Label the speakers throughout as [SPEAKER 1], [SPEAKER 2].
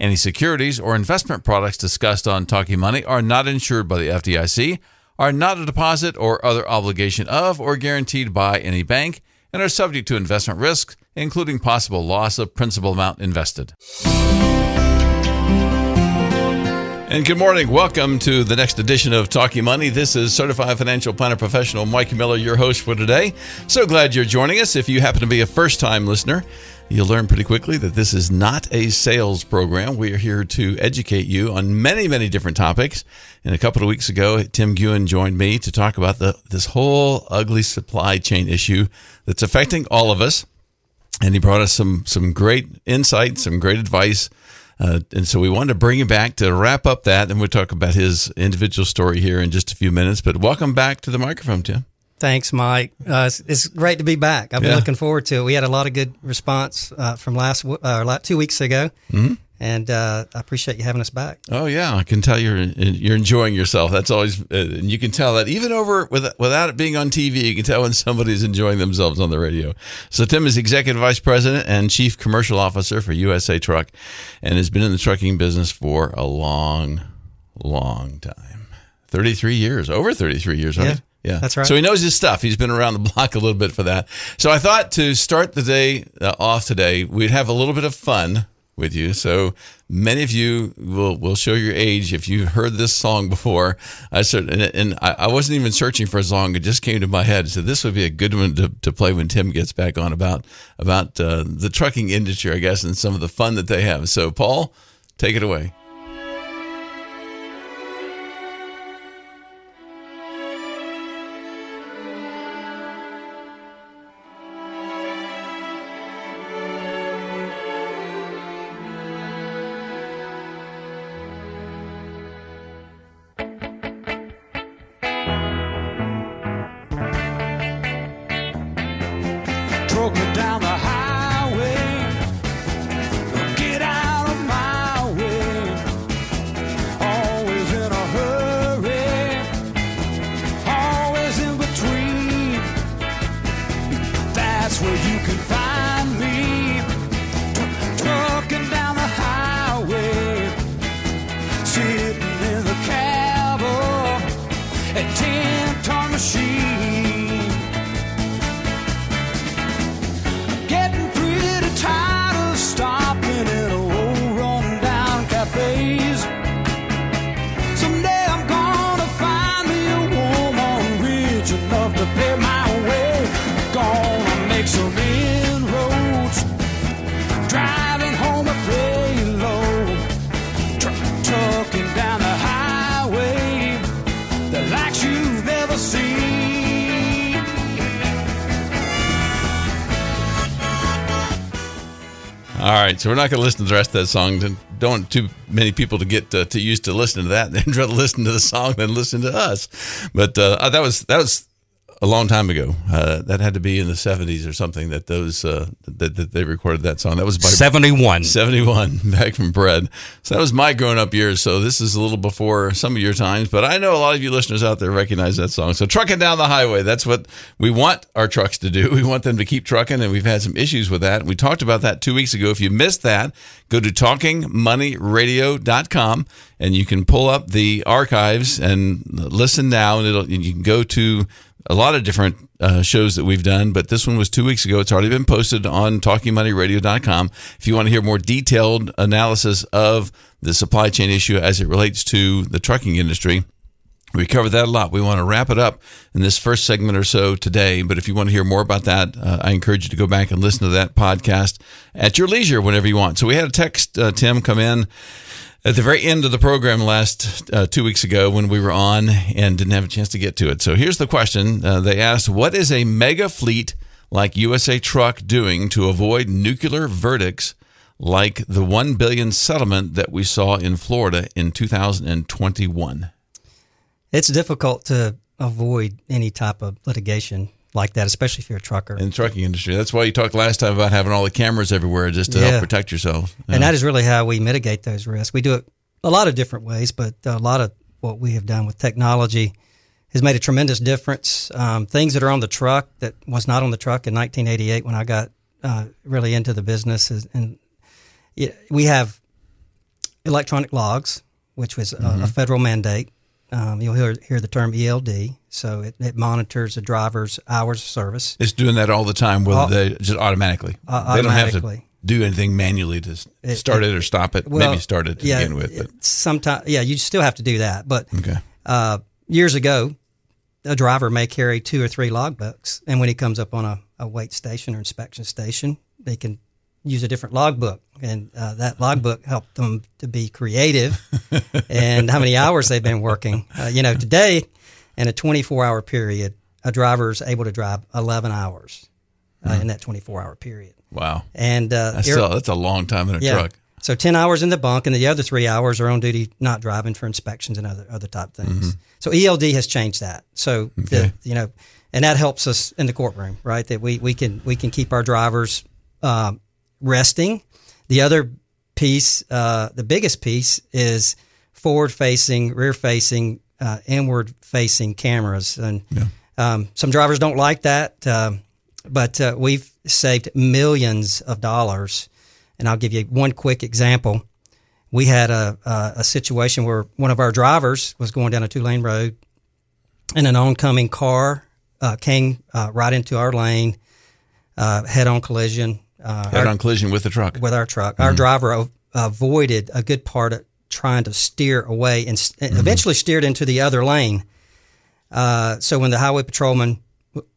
[SPEAKER 1] Any securities or investment products discussed on Talking Money are not insured by the FDIC, are not a deposit or other obligation of or guaranteed by any bank, and are subject to investment risks, including possible loss of principal amount invested. And good morning. Welcome to the next edition of Talking Money. This is certified financial planner professional Mike Miller, your host for today. So glad you're joining us. If you happen to be a first time listener, You'll learn pretty quickly that this is not a sales program. We are here to educate you on many, many different topics. And a couple of weeks ago, Tim Guin joined me to talk about the, this whole ugly supply chain issue that's affecting all of us. And he brought us some, some great insight, some great advice. Uh, and so we wanted to bring him back to wrap up that. And we'll talk about his individual story here in just a few minutes. But welcome back to the microphone, Tim.
[SPEAKER 2] Thanks, Mike. Uh, it's, it's, great to be back. I've been yeah. looking forward to it. We had a lot of good response uh, from last uh, two weeks ago, mm-hmm. and uh, I appreciate you having us back.
[SPEAKER 1] Oh yeah, I can tell you're you're enjoying yourself. That's always, uh, and you can tell that even over with, without it being on TV, you can tell when somebody's enjoying themselves on the radio. So Tim is executive vice president and chief commercial officer for USA Truck, and has been in the trucking business for a long, long time. 33 years, over 33 years, right?
[SPEAKER 2] Yeah. That's right.
[SPEAKER 1] So he knows his stuff. He's been around the block a little bit for that. So I thought to start the day uh, off today, we'd have a little bit of fun with you. So many of you will will show your age if you've heard this song before. I said, and, and I, I, wasn't even searching for a song; it just came to my head. So this would be a good one to, to play when Tim gets back on about about uh, the trucking industry, I guess, and some of the fun that they have. So Paul, take it away. Right, so we're not going to listen to the rest of that song. Don't want too many people to get uh, to used to listening to that. Then rather listen to the song than listen to us. But uh, that was that was a long time ago. Uh, that had to be in the seventies or something. That those uh, that, that they recorded that song. That was by
[SPEAKER 3] seventy one.
[SPEAKER 1] Seventy one back from Bread. So that was my growing up years. So this is a little before some of your times. But I know a lot of you listeners out there recognize that song. So trucking down the highway. That's what we want our trucks to do. We want them to keep trucking, and we've had some issues with that. We talked about that two weeks ago. If you missed that, go to talkingmoneyradio.com and you can pull up the archives and listen now. And it'll you can go to a lot of different uh, shows that we've done, but this one was two weeks ago. It's already been posted on talkingmoneyradio.com. If you want to hear more detailed analysis of the supply chain issue as it relates to the trucking industry, we covered that a lot. We want to wrap it up in this first segment or so today. But if you want to hear more about that, uh, I encourage you to go back and listen to that podcast at your leisure whenever you want. So we had a text, uh, Tim, come in at the very end of the program last uh, two weeks ago when we were on and didn't have a chance to get to it. So here's the question uh, they asked What is a mega fleet like USA Truck doing to avoid nuclear verdicts like the 1 billion settlement that we saw in Florida in 2021?
[SPEAKER 2] It's difficult to avoid any type of litigation like that, especially if you're a trucker.
[SPEAKER 1] In the trucking industry. That's why you talked last time about having all the cameras everywhere just to
[SPEAKER 2] Yeah.
[SPEAKER 1] help protect yourself.
[SPEAKER 2] And that is really how we mitigate those risks. We do it a lot of different ways, but a lot of what we have done with technology has made a tremendous difference. Um, things that are on the truck that was not on the truck in 1988 when I got uh, really into the business, is, and yeah, we have electronic logs, which was a, a federal mandate. Um, you'll hear, hear the term ELD, so it, it monitors the driver's hours of service.
[SPEAKER 1] It's doing that all the time, whether
[SPEAKER 2] Au-
[SPEAKER 1] they just automatically.
[SPEAKER 2] Uh,
[SPEAKER 1] they don't have to do anything manually to s-
[SPEAKER 2] It-
[SPEAKER 1] start it, or stop it.
[SPEAKER 2] Well,
[SPEAKER 1] Maybe start it to
[SPEAKER 2] yeah,
[SPEAKER 1] begin with.
[SPEAKER 2] Sometimes, yeah, you still have to do that. But
[SPEAKER 1] okay.
[SPEAKER 2] uh, years ago, a driver may carry two or three logbooks, and when he comes up on a, a wait station or inspection station, they can use a different logbook, and uh, that logbook helped them to be creative and how many hours they've been working. Uh, you know, today in a 24-hour period, a driver is able to drive 11 hours uh, in that 24-hour period,
[SPEAKER 1] Wow.
[SPEAKER 2] and uh,
[SPEAKER 1] That's, still, that's a long time in a
[SPEAKER 2] yeah.
[SPEAKER 1] truck.
[SPEAKER 2] So ten hours in the bunk, and the other three hours are on duty, not driving for inspections and other other type things. So ELD has changed that. So
[SPEAKER 1] Mm-hmm. Okay.
[SPEAKER 2] the, you know, and that helps us in the courtroom, right? That we we can we can keep our drivers um, resting. The other piece, uh, the biggest piece, is forward facing, rear facing, uh, inward facing cameras, and um, some drivers don't like that. Um, but uh, we've saved millions of dollars. And I'll give you one quick example. We had a, a, a situation where one of our drivers was going down a two lane road and an oncoming car uh, came uh, right into our lane, uh, head on collision. Uh,
[SPEAKER 1] Head on collision with the truck.
[SPEAKER 2] with our truck. Our driver avoided a good part of trying to steer away and, and eventually steered into the other lane. Uh, so when the highway patrolman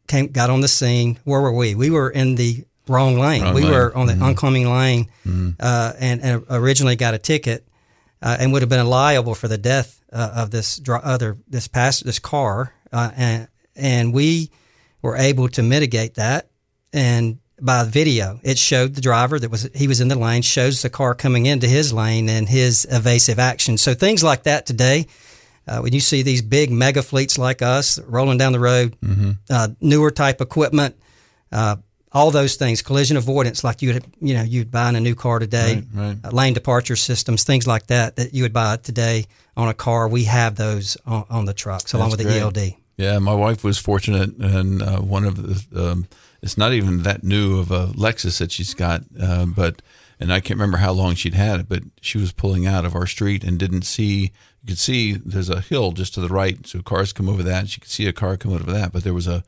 [SPEAKER 2] came, got on the scene, where were we? We were in the wrong lane.
[SPEAKER 1] Wrong
[SPEAKER 2] we
[SPEAKER 1] lane.
[SPEAKER 2] were on the oncoming lane, uh, and, and originally got a ticket, uh, and would have been liable for the death uh, of this dri- other this pass this car, uh, and and we were able to mitigate that and by video. It showed the driver that was he was in the lane shows the car coming into his lane and his evasive action. So things like that today uh, when you see these big mega fleets like us rolling down the road uh, newer type equipment uh, all those things collision avoidance like you would you know you'd buy in a new car today
[SPEAKER 1] Right, right.
[SPEAKER 2] uh, lane departure systems things like that that you would buy today on a car. We have those on, on the trucks along
[SPEAKER 1] That's
[SPEAKER 2] with the eld
[SPEAKER 1] Yeah, my wife was fortunate, and uh, one of the um, it's not even that new of a Lexus that she's got, uh, but and I can't remember how long she'd had it, but she was pulling out of our street and didn't see. You could see there's a hill just to the right, so cars come over that. She could see a car come over that, but there was a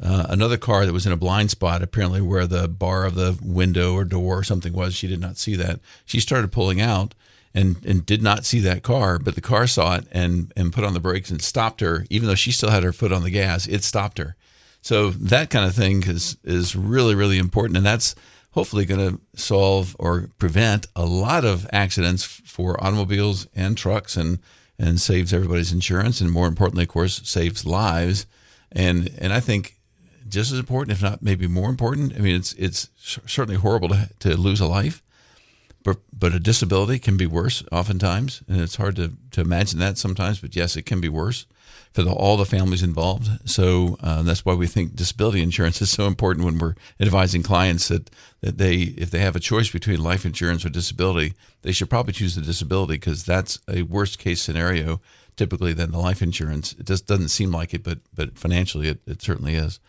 [SPEAKER 1] uh, another car that was in a blind spot, apparently where the bar of the window or door or something was. She did not see that. She started pulling out and and did not see that car, but the car saw it and and put on the brakes and stopped her, even though she still had her foot on the gas. It stopped her. So that kind of thing is is really really important, and that's hopefully going to solve or prevent a lot of accidents for automobiles and trucks, and and saves everybody's insurance, and more importantly, of course, saves lives. And and I think just as important, if not maybe more important. I mean, it's it's certainly horrible to to lose a life but but a disability can be worse oftentimes, and it's hard to, to imagine that sometimes. But yes, it can be worse for the, all the families involved. So uh, that's why we think disability insurance is so important when we're advising clients that that they if they have a choice between life insurance or disability, they should probably choose the disability because that's a worst case scenario typically than the life insurance. It just doesn't seem like it, but but financially it, it certainly is.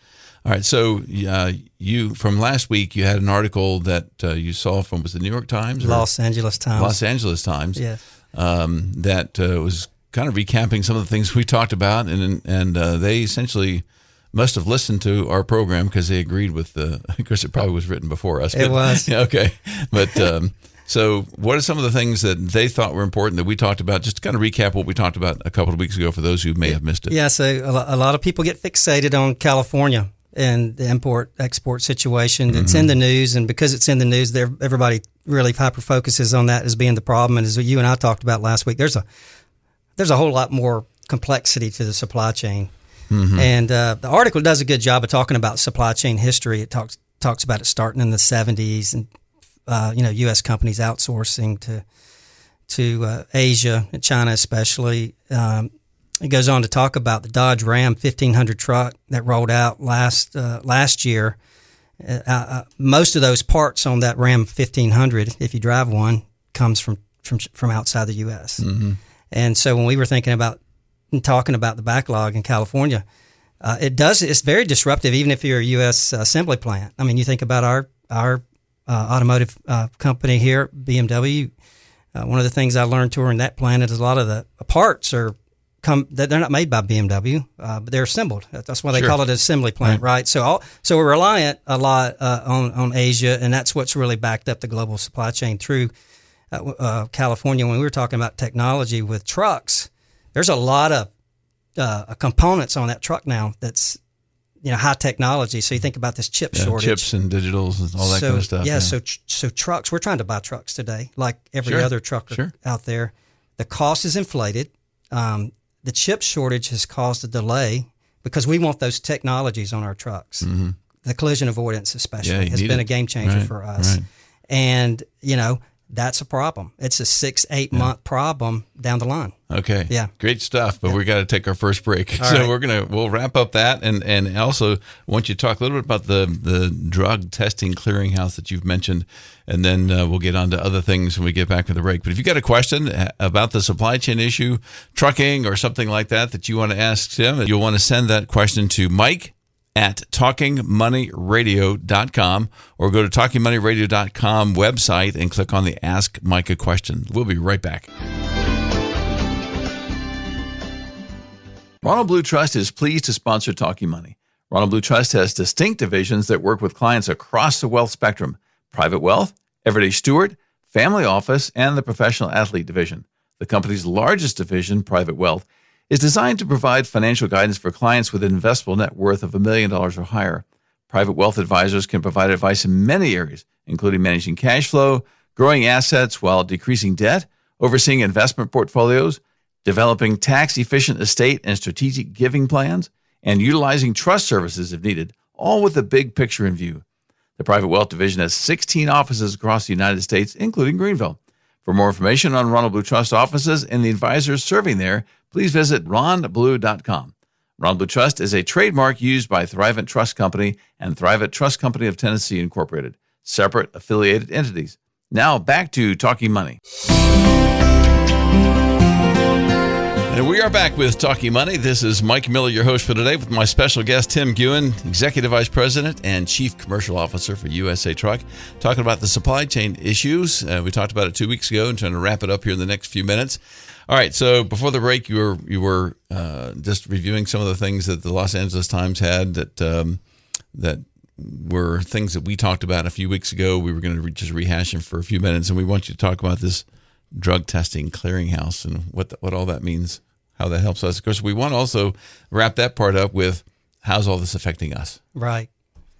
[SPEAKER 1] All right, so uh, you from last week you had an article that uh, you saw from was the New York Times, or
[SPEAKER 2] los angeles times
[SPEAKER 1] Los Angeles Times,
[SPEAKER 2] Yes.
[SPEAKER 1] um, that uh, was kind of recapping some of the things we talked about, and and uh, they essentially must have listened to our program because they agreed with the. Of course, it probably was written before us.
[SPEAKER 2] It was.
[SPEAKER 1] Yeah, okay, but. Um, so, what are some of the things that they thought were important that we talked about? Just to kind of recap what we talked about a couple of weeks ago for those who may have missed it.
[SPEAKER 2] Yeah, so a a lot of people get fixated on California and the import export situation. It's in the news, and because it's in the news, there everybody really hyper focuses on that as being the problem. And as you and I talked about last week, there's a there's a whole lot more complexity to the supply chain. And uh, the article does a good job of talking about supply chain history. It talks talks about it starting in the 70s and uh, you know U.S. companies outsourcing to to uh, Asia and China especially. Um, it goes on to talk about the Dodge Ram 1500 truck that rolled out last uh, last year. Uh, uh, most of those parts on that Ram 1500, if you drive one, comes from from from outside the U.S. Mm-hmm. And so when we were thinking about talking about the backlog in California, uh, it does it's very disruptive, even if you're a U.S. assembly plant. I mean, you think about our our uh, automotive uh, company here, BMW. one of the things I learned touring that plant is a lot of the parts are come they're not made by BMW, uh, but they're assembled. That's why they sure. call it an assembly plant, right? right? So all, so we're reliant a lot uh, on on Asia, and that's what's really backed up the global supply chain through uh, uh California. When we were talking about technology with trucks, there's a lot of uh, components on that truck now that's you know high technology. So you think about this chip
[SPEAKER 1] yeah,
[SPEAKER 2] shortage,
[SPEAKER 1] chips and digitals and all that
[SPEAKER 2] so,
[SPEAKER 1] kind of stuff.
[SPEAKER 2] Yeah, yeah. so so trucks. We're trying to buy trucks today, like every
[SPEAKER 1] sure.
[SPEAKER 2] other truck
[SPEAKER 1] sure.
[SPEAKER 2] out there. The cost is inflated. Um, the chip shortage has caused a delay because we want those technologies on our trucks. Mm-hmm. The collision avoidance, especially, yeah, has been it. a game changer
[SPEAKER 1] right,
[SPEAKER 2] for us.
[SPEAKER 1] Right.
[SPEAKER 2] And, you know, that's a problem. It's a six, eight yeah. month problem down the line.
[SPEAKER 1] Okay.
[SPEAKER 2] Yeah.
[SPEAKER 1] Great stuff. But
[SPEAKER 2] yeah.
[SPEAKER 1] we got to take our first break.
[SPEAKER 2] All
[SPEAKER 1] so
[SPEAKER 2] right.
[SPEAKER 1] we're gonna we'll wrap up that and and also want you to talk a little bit about the the drug testing clearinghouse that you've mentioned, and then uh, we'll get on to other things when we get back to the break. But if you got a question uh, about the supply chain issue, trucking or something like that that you want to ask Tim, you'll want to send that question to Mike at talkingmoneyradio.com or go to talkingmoneyradio.com website and click on the Ask a Question. We'll be right back. Ronald Blue Trust is pleased to sponsor Talking Money. Ronald Blue Trust has distinct divisions that work with clients across the wealth spectrum private wealth, everyday steward, family office, and the professional athlete division. The company's largest division, Private Wealth, is designed to provide financial guidance for clients with an investable net worth of a million dollars or higher. Private wealth advisors can provide advice in many areas, including managing cash flow, growing assets while decreasing debt, overseeing investment portfolios, developing tax efficient estate and strategic giving plans, and utilizing trust services if needed, all with the big picture in view. The Private Wealth Division has 16 offices across the United States, including Greenville. For more information on Ronald Blue Trust offices and the advisors serving there, please visit ronblue.com. Ron Blue Trust is a trademark used by Thrivent Trust Company and Thrivent Trust Company of Tennessee Incorporated, separate affiliated entities. Now back to Talking Money. We are back with Talking Money. This is Mike Miller, your host for today, with my special guest, Tim Guin, Executive Vice President and Chief Commercial Officer for USA Truck, talking about the supply chain issues. Uh, we talked about it two weeks ago and trying to wrap it up here in the next few minutes. All right. So before the break, you were you were uh, just reviewing some of the things that the Los Angeles Times had that um, that were things that we talked about a few weeks ago. We were going to re- just rehash them for a few minutes, and we want you to talk about this drug testing clearinghouse and what the, what all that means, how that helps us. Of course, we want to also wrap that part up with how's all this affecting us.
[SPEAKER 2] Right.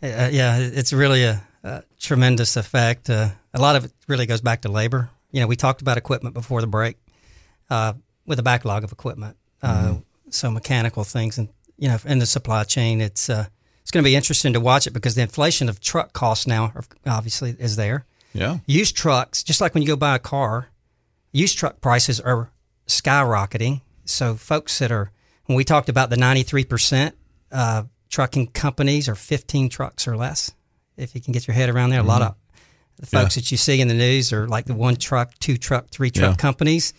[SPEAKER 2] Uh, yeah, it's really a, a tremendous effect. Uh, a lot of it really goes back to labor. You know, we talked about equipment before the break uh, with a backlog of equipment. Uh, mm-hmm. So mechanical things, and you know, in the supply chain, it's uh, it's going to be interesting to watch it because the inflation of truck costs now are, obviously is there.
[SPEAKER 1] Yeah,
[SPEAKER 2] used trucks, just like when you go buy a car, used truck prices are skyrocketing. So folks that are when we talked about the ninety three percent uh, trucking companies are fifteen trucks or less. If you can get your head around there, mm-hmm. a lot mm-hmm. of the folks yeah. that you see in the news are like the one truck, two truck, three truck yeah. companies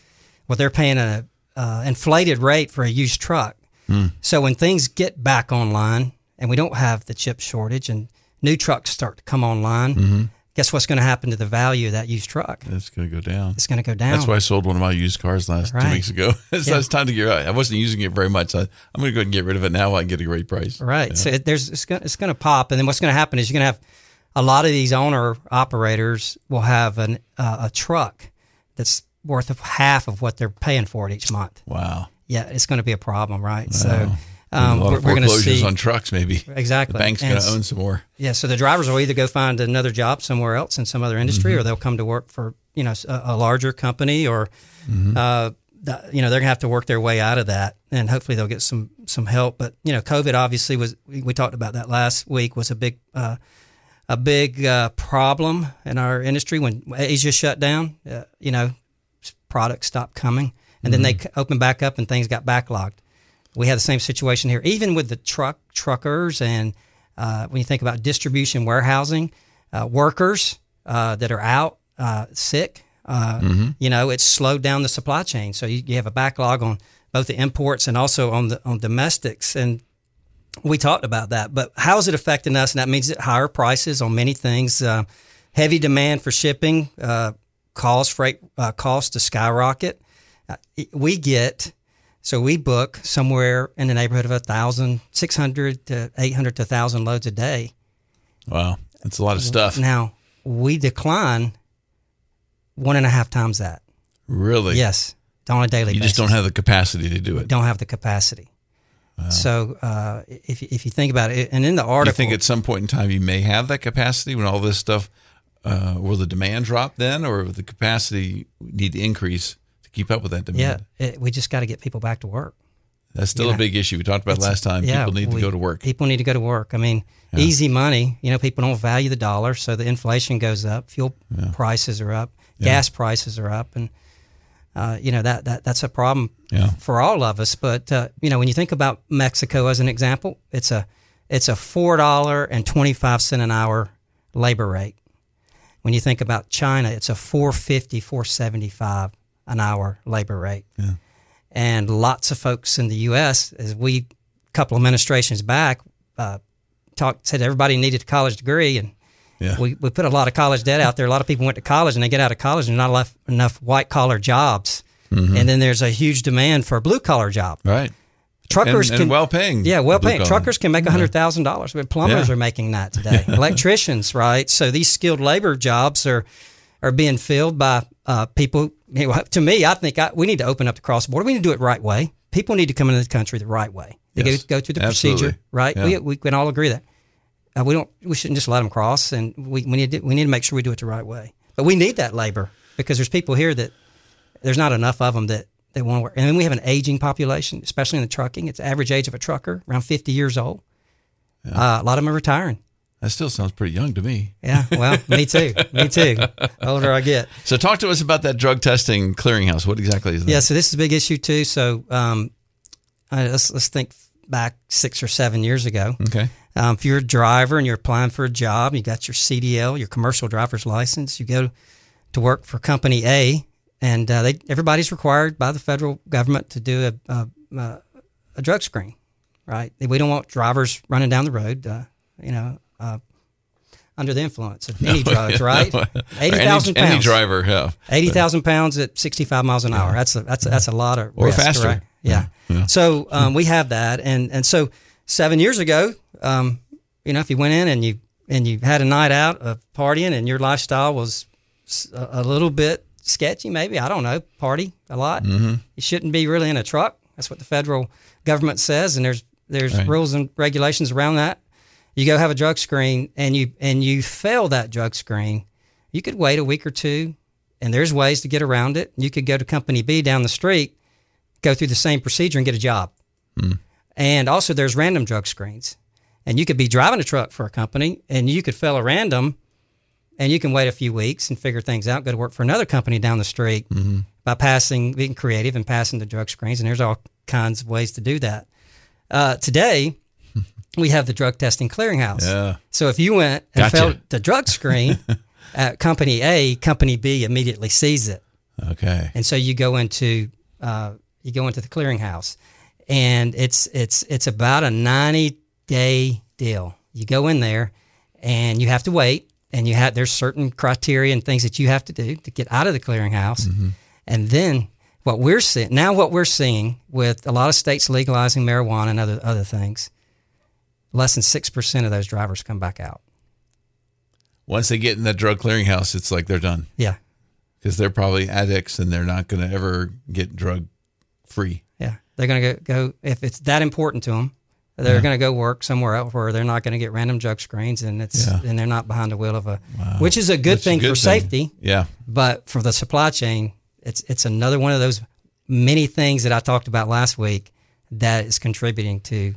[SPEAKER 2] well, they're paying an uh, inflated rate for a used truck. Mm. So when things get back online and we don't have the chip shortage and new trucks start to come online, mm-hmm. Guess what's going to happen to the value of that used truck?
[SPEAKER 1] It's going to go down.
[SPEAKER 2] It's going to go down.
[SPEAKER 1] That's why I sold one of my used cars last right. two weeks ago. so yeah. it's time to get out. I wasn't using it very much. So I'm going to go ahead and get rid of it now while I get a great price.
[SPEAKER 2] Right. Yeah. So it, there's it's going, it's going to pop, and then what's going to happen is you're going to have a lot of these owner operators will have an, uh, a truck that's worth of half of what they're paying for it each month.
[SPEAKER 1] Wow.
[SPEAKER 2] Yeah, it's going to be a problem, right?
[SPEAKER 1] Wow.
[SPEAKER 2] So
[SPEAKER 1] um, we're, we're going to see
[SPEAKER 2] on
[SPEAKER 1] trucks, maybe
[SPEAKER 2] exactly.
[SPEAKER 1] The bank's going to own some more.
[SPEAKER 2] Yeah, so the drivers will either go find another job somewhere else in some other industry, mm-hmm. or they'll come to work for you know a, a larger company, or mm-hmm. uh, the, you know they're going to have to work their way out of that, and hopefully they'll get some some help. But you know, COVID obviously was we, we talked about that last week was a big. Uh, a big uh, problem in our industry when Asia shut down. Uh, you know, products stopped coming, and mm-hmm. then they mm-hmm. opened back up and things got backlogged. We have the same situation here, even with the truck truckers and uh, when you think about distribution warehousing uh, workers uh, that are out uh, sick.
[SPEAKER 1] Mm-hmm.
[SPEAKER 2] You know, it's slowed down the supply chain, so you, you have a backlog on both the imports and also on the on domestics. And we talked about that, but how is it affecting us? And that means that higher prices on many things, uh, heavy demand for shipping, uh, cause freight uh, costs to skyrocket. Uh, we get so we book somewhere in the neighborhood of a thousand, six hundred to eight hundred to thousand loads a day.
[SPEAKER 1] Wow, that's a lot of stuff.
[SPEAKER 2] Now we decline one and a half times that.
[SPEAKER 1] Really?
[SPEAKER 2] Yes, on a daily
[SPEAKER 1] You
[SPEAKER 2] basis.
[SPEAKER 1] just don't have the capacity to do it.
[SPEAKER 2] don't have the capacity. So uh, if if you think about it, and in the article,
[SPEAKER 1] you think at some point in time you may have that capacity when all this stuff uh, will the demand drop then, or the capacity need to increase keep up with that
[SPEAKER 2] yeah,
[SPEAKER 1] demand?
[SPEAKER 2] it, we just got to get people back to work.
[SPEAKER 1] That's still
[SPEAKER 2] Yeah.
[SPEAKER 1] a big issue. We talked about last time.
[SPEAKER 2] Yeah,
[SPEAKER 1] People need
[SPEAKER 2] we-
[SPEAKER 1] to go to work.
[SPEAKER 2] People need to go to work. I mean, easy money. You know, people don't value the dollar, so the inflation goes up. Fuel prices are up. Gas prices are up, and uh, you know that that that's a problem
[SPEAKER 1] Yeah.
[SPEAKER 2] for all of us. But uh, you know, when you think about Mexico as an example, it's a it's a four dollar and twenty five cent an hour labor rate. When you think about China, it's a 450, 475 an hour labor rate. And lots of folks in the U.S., as we, a couple of administrations back, uh, talked, said everybody needed a college degree. And
[SPEAKER 1] Yeah.
[SPEAKER 2] we, we put a lot of college debt out there. A lot of people went to college and they get out of college and not enough, enough white collar jobs. And then there's a huge demand for a blue collar job.
[SPEAKER 1] Right.
[SPEAKER 2] Truckers
[SPEAKER 1] and,
[SPEAKER 2] can
[SPEAKER 1] and well paying.
[SPEAKER 2] yeah, well paying. Truckers can make hundred thousand dollars, but plumbers
[SPEAKER 1] Yeah.
[SPEAKER 2] are making that today. Electricians, right? So these skilled labor jobs are are being filled by uh, people. know, To me, I think I, we need to open up the cross border. We need to do it right way. People need to come into the country the right way. They
[SPEAKER 1] Yes,
[SPEAKER 2] go go through the
[SPEAKER 1] absolutely.
[SPEAKER 2] procedure, right?
[SPEAKER 1] Yeah.
[SPEAKER 2] We we can all agree that uh, we don't we shouldn't just let them cross, and we, we need to, we need to make sure we do it the right way. But we need that labor because there's people here that there's not enough of them that they want to work. And then we have an aging population, especially in the trucking. It's the average age of a trucker around 50 years old. Uh, a lot of them are retiring.
[SPEAKER 1] That still sounds pretty young to me.
[SPEAKER 2] Yeah, well, me too. Me too. The older I get.
[SPEAKER 1] So talk to us about that drug testing clearinghouse. What exactly is that?
[SPEAKER 2] Yeah, so this is a big issue too. So um, uh, let's let's think back six or seven years ago.
[SPEAKER 1] Okay.
[SPEAKER 2] Um, if you're a driver and you're applying for a job, you got your CDL, your commercial driver's license, you go to work for company A, and uh, they, everybody's required by the federal government to do a, a, a, a drug screen, right? We don't want drivers running down the road, uh, you know, uh, under the influence of any drugs, right?
[SPEAKER 1] Or
[SPEAKER 2] Eighty thousand pounds.
[SPEAKER 1] any driver, yeah.
[SPEAKER 2] Eighty thousand pounds at sixty-five miles an hour. That's a that's a, that's a lot of
[SPEAKER 1] Or
[SPEAKER 2] risk,
[SPEAKER 1] faster.
[SPEAKER 2] right? Yeah. So um, we have that, and and so seven years ago, um, you know, if you went in and you and you had a night out of partying, and your lifestyle was a little bit sketchy, maybe I don't know, party a lot. Mm-hmm. You shouldn't be really in a truck. That's what the federal government says, and there's there's
[SPEAKER 1] Right.
[SPEAKER 2] rules and regulations around that. You go have a drug screen, and you and you fail that drug screen, you could wait a week or two, and there's ways to get around it. You could go to company B down the street, go through the same procedure and get a job. And also, there's random drug screens, and you could be driving a truck for a company, and you could fail a random, and you can wait a few weeks and figure things out. Go to work for another company down the street by passing, being creative and passing the drug screens. And there's all kinds of ways to do that. Uh, today, we have the drug testing clearinghouse.
[SPEAKER 1] Yeah.
[SPEAKER 2] So if you went and
[SPEAKER 1] Gotcha.
[SPEAKER 2] failed the drug screen at company A, company B immediately sees it,
[SPEAKER 1] Okay.
[SPEAKER 2] and so you go into uh, you go into the clearinghouse, and it's it's it's about a ninety day deal. You go in there, and you have to wait, and you have there's certain criteria and things that you have to do to get out of the clearinghouse, and then what we're seeing now, what we're seeing with a lot of states legalizing marijuana and other other things, less than six percent of those drivers come back out.
[SPEAKER 1] Once they get in that drug clearinghouse, it's like they're done
[SPEAKER 2] Yeah,
[SPEAKER 1] because they're probably addicts and they're not going to ever get drug free.
[SPEAKER 2] yeah, they're gonna go, go if it's that important to them. They're going to go work somewhere else where they're not going to get random drug screens, and it's
[SPEAKER 1] Yeah.
[SPEAKER 2] and they're not behind the wheel of a, which is a good
[SPEAKER 1] That's a
[SPEAKER 2] thing
[SPEAKER 1] good
[SPEAKER 2] for
[SPEAKER 1] thing.
[SPEAKER 2] safety.
[SPEAKER 1] Yeah.
[SPEAKER 2] But for the supply chain, it's it's another one of those many things that I talked about last week that is contributing to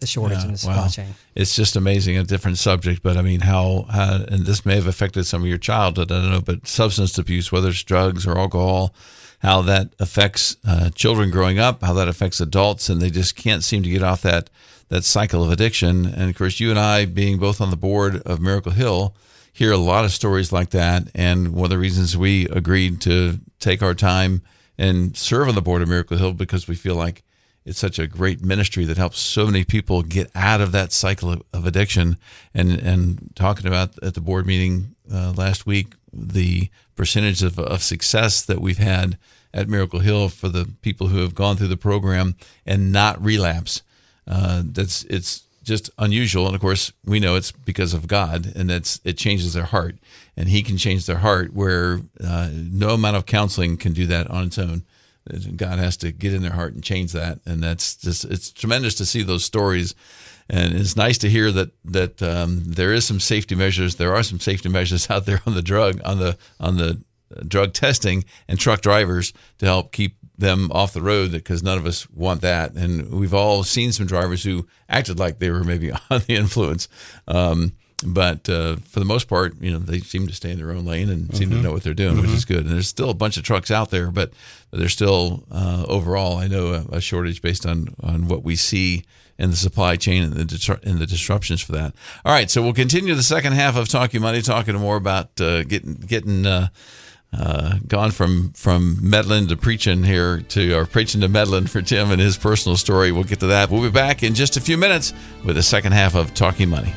[SPEAKER 2] the shortage
[SPEAKER 1] Yeah,
[SPEAKER 2] in the supply
[SPEAKER 1] wow.
[SPEAKER 2] chain.
[SPEAKER 1] It's just amazing. A different subject, but I mean, how, how and this may have affected some of your childhood. I don't know, but substance abuse, whether it's drugs or alcohol, how that affects uh, children growing up, how that affects adults, and they just can't seem to get off that that cycle of addiction. And of course, you and I, being both on the board of Miracle Hill, hear a lot of stories like that. And one of the reasons we agreed to take our time and serve on the board of Miracle Hill because we feel like it's such a great ministry that helps so many people get out of that cycle of, addiction. And and talking about at the board meeting uh, last week, the percentage of, of success that we've had at Miracle Hill for the people who have gone through the program and not relapse. Uh, that's it's just unusual, and of course we know it's because of God, and that's it changes their heart, and He can change their heart where uh, no amount of counseling can do that on its own. God has to get in their heart and change that, and that's just it's tremendous to see those stories, and it's nice to hear that that um, there is some safety measures. There are some safety measures out there on the drug on the on the drug testing and truck drivers to help keep them off the road because none of us want that. And we've all seen some drivers who acted like they were maybe on the influence. Um, but uh, for the most part, you know, they seem to stay in their own lane and seem to know what they're doing, which is good. And there's still a bunch of trucks out there, but there's still uh, overall, I know a, a shortage based on on what we see in the supply chain and the disru- and the disruptions for that. All right, so we'll continue the second half of Talking Money, talking more about uh, getting getting. Uh, uh, gone from from meddling to preaching here to or preaching to meddling for Tim and his personal story. We'll get to that. We'll be back in just a few minutes with the second half of Talking Money.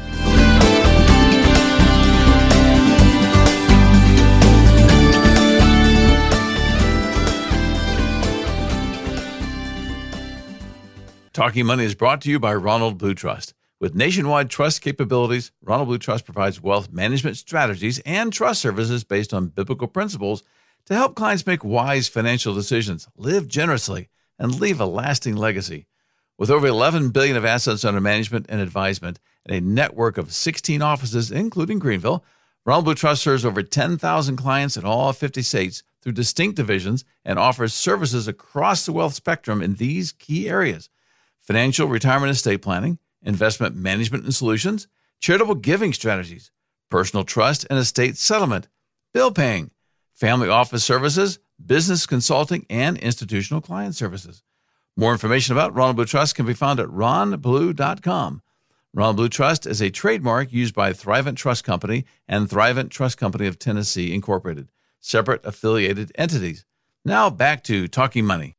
[SPEAKER 1] Talking Money is brought to you by Ronald Blue Trust. With nationwide trust capabilities, Ronald Blue Trust provides wealth management strategies and trust services based on biblical principles to help clients make wise financial decisions, live generously, and leave a lasting legacy. With over 11 billion of assets under management and advisement and a network of 16 offices including Greenville, Ronald Blue Trust serves over 10,000 clients in all 50 states through distinct divisions and offers services across the wealth spectrum in these key areas: financial, retirement, estate planning, investment management and solutions, charitable giving strategies, personal trust and estate settlement, bill paying, family office services, business consulting, and institutional client services. More information about Ronald Blue Trust can be found at ronblue.com. Ronald Blue Trust is a trademark used by Thrivent Trust Company and Thrivent Trust Company of Tennessee, Incorporated, separate affiliated entities. Now back to Talking Money.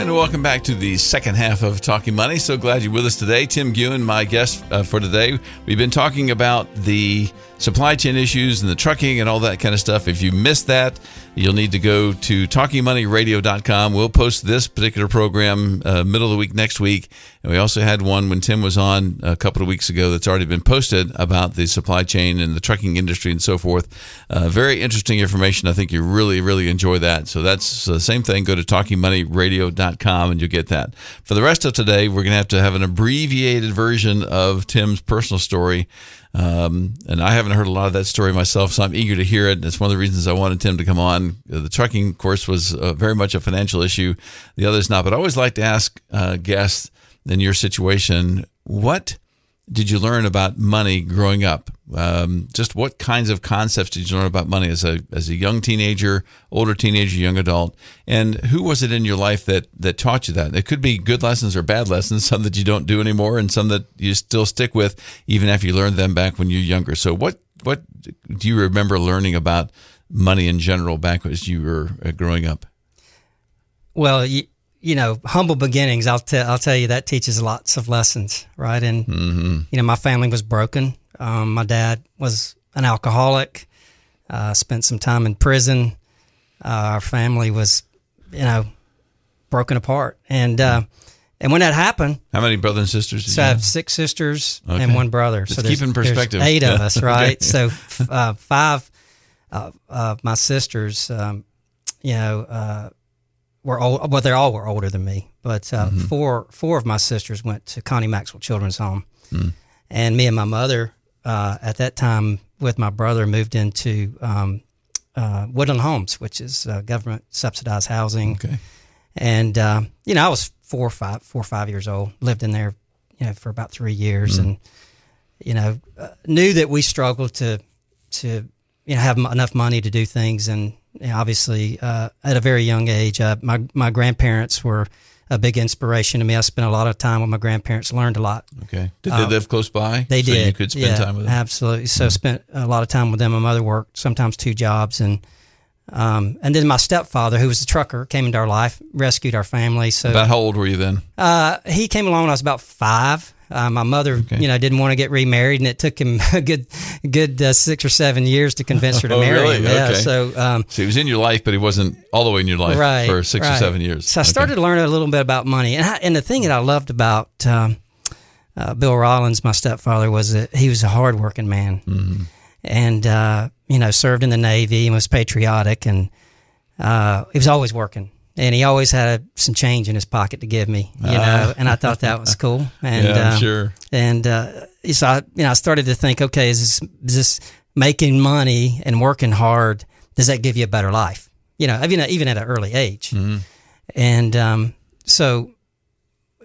[SPEAKER 1] And welcome back to the second half of Talking Money. So glad you're with us today. Tim Guin, my guest uh, for today. We've been talking about the supply chain issues and the trucking and all that kind of stuff. If you missed that, you'll need to go to talkingmoneyradio.com. We'll post this particular program uh, middle of the week next week. And we also had one when Tim was on a couple of weeks ago that's already been posted about the supply chain and the trucking industry and so forth. Uh, very interesting information. I think you really, really enjoy that. So that's the same thing. Go to talkingmoneyradio.com and you'll get that. For the rest of today, we're going to have to have an abbreviated version of Tim's personal story. Um, and I haven't heard a lot of that story myself, so I'm eager to hear it. It's one of the reasons I wanted Tim to come on. Uh, The trucking, of course, was uh, very much a financial issue. The others not. But I always like to ask uh, guests in your situation, what did you learn about money growing up? Um, just what kinds of concepts did you learn about money as a as a young teenager, older teenager, young adult, and who was it in your life that that taught you that? It could be good lessons or bad lessons, some that you don't do anymore, and some that you still stick with even after you learned them back when you're younger. So, what what do you remember learning about money in general back as you were uh, growing up?
[SPEAKER 2] Well, you, know, humble beginnings. I'll tell I'll tell you that teaches lots of lessons, right? And you know, my family was broken. Um, my dad was an alcoholic. Uh, spent some time in prison. Uh, our family was, you know, broken apart. And uh, and when that happened,
[SPEAKER 1] How many brothers and sisters? Did
[SPEAKER 2] so
[SPEAKER 1] you
[SPEAKER 2] I
[SPEAKER 1] have?
[SPEAKER 2] have six sisters
[SPEAKER 1] Okay.
[SPEAKER 2] and one brother.
[SPEAKER 1] Just
[SPEAKER 2] so
[SPEAKER 1] keep in perspective.
[SPEAKER 2] eight of
[SPEAKER 1] Yeah.
[SPEAKER 2] us, right?
[SPEAKER 1] Okay.
[SPEAKER 2] So uh, five of uh, my sisters, um, you know, uh, were old. Well, they all were older than me, but uh,
[SPEAKER 1] Mm-hmm.
[SPEAKER 2] four four of my sisters went to Connie Maxwell Children's Home,
[SPEAKER 1] Mm.
[SPEAKER 2] and me and my mother uh, at that time with my brother moved into um, uh, Woodland Homes, which is uh, government subsidized housing
[SPEAKER 1] Okay.
[SPEAKER 2] and uh, you know I was four or five four or five years old. Lived in there, you know, for about three years, and you know uh, knew that we struggled to to you know have m- enough money to do things, and obviously uh, at a very young age, uh, my my grandparents were a big inspiration to me. I spent a lot of time with my grandparents, learned a lot.
[SPEAKER 1] Okay. Did they live close by?
[SPEAKER 2] Um, They
[SPEAKER 1] so
[SPEAKER 2] did.
[SPEAKER 1] You could spend
[SPEAKER 2] yeah,
[SPEAKER 1] time with them.
[SPEAKER 2] Absolutely. So spent a lot of time with them. My mother worked sometimes two jobs, and um, and then my stepfather, who was a trucker, came into our life, rescued our family. So
[SPEAKER 1] About how old were you then?
[SPEAKER 2] uh, he came along when I was about five. Uh, my mother, you know, didn't want to get remarried, and it took him a good, good uh, six or seven years to convince her to
[SPEAKER 1] Oh,
[SPEAKER 2] marry
[SPEAKER 1] really?
[SPEAKER 2] him. Yeah.
[SPEAKER 1] Okay.
[SPEAKER 2] So, um,
[SPEAKER 1] So he was in your life, but he wasn't all the way in your life
[SPEAKER 2] right
[SPEAKER 1] for six or seven years.
[SPEAKER 2] So I started to learn a little bit about money, and I, and the thing that I loved about um, uh, Bill Rollins, my stepfather, was that he was a hardworking man,
[SPEAKER 1] Mm-hmm.
[SPEAKER 2] And uh, you know served in the Navy and was patriotic, and uh, he was always working. And he always had some change in his pocket to give me, you know, and I thought that was cool. And
[SPEAKER 1] Ah. yeah,
[SPEAKER 2] uh,
[SPEAKER 1] sure.
[SPEAKER 2] and uh, so I, you know, I started to think, okay, is this, is this making money and working hard? Does that give you a better life? You know, even even at an early age. And um, so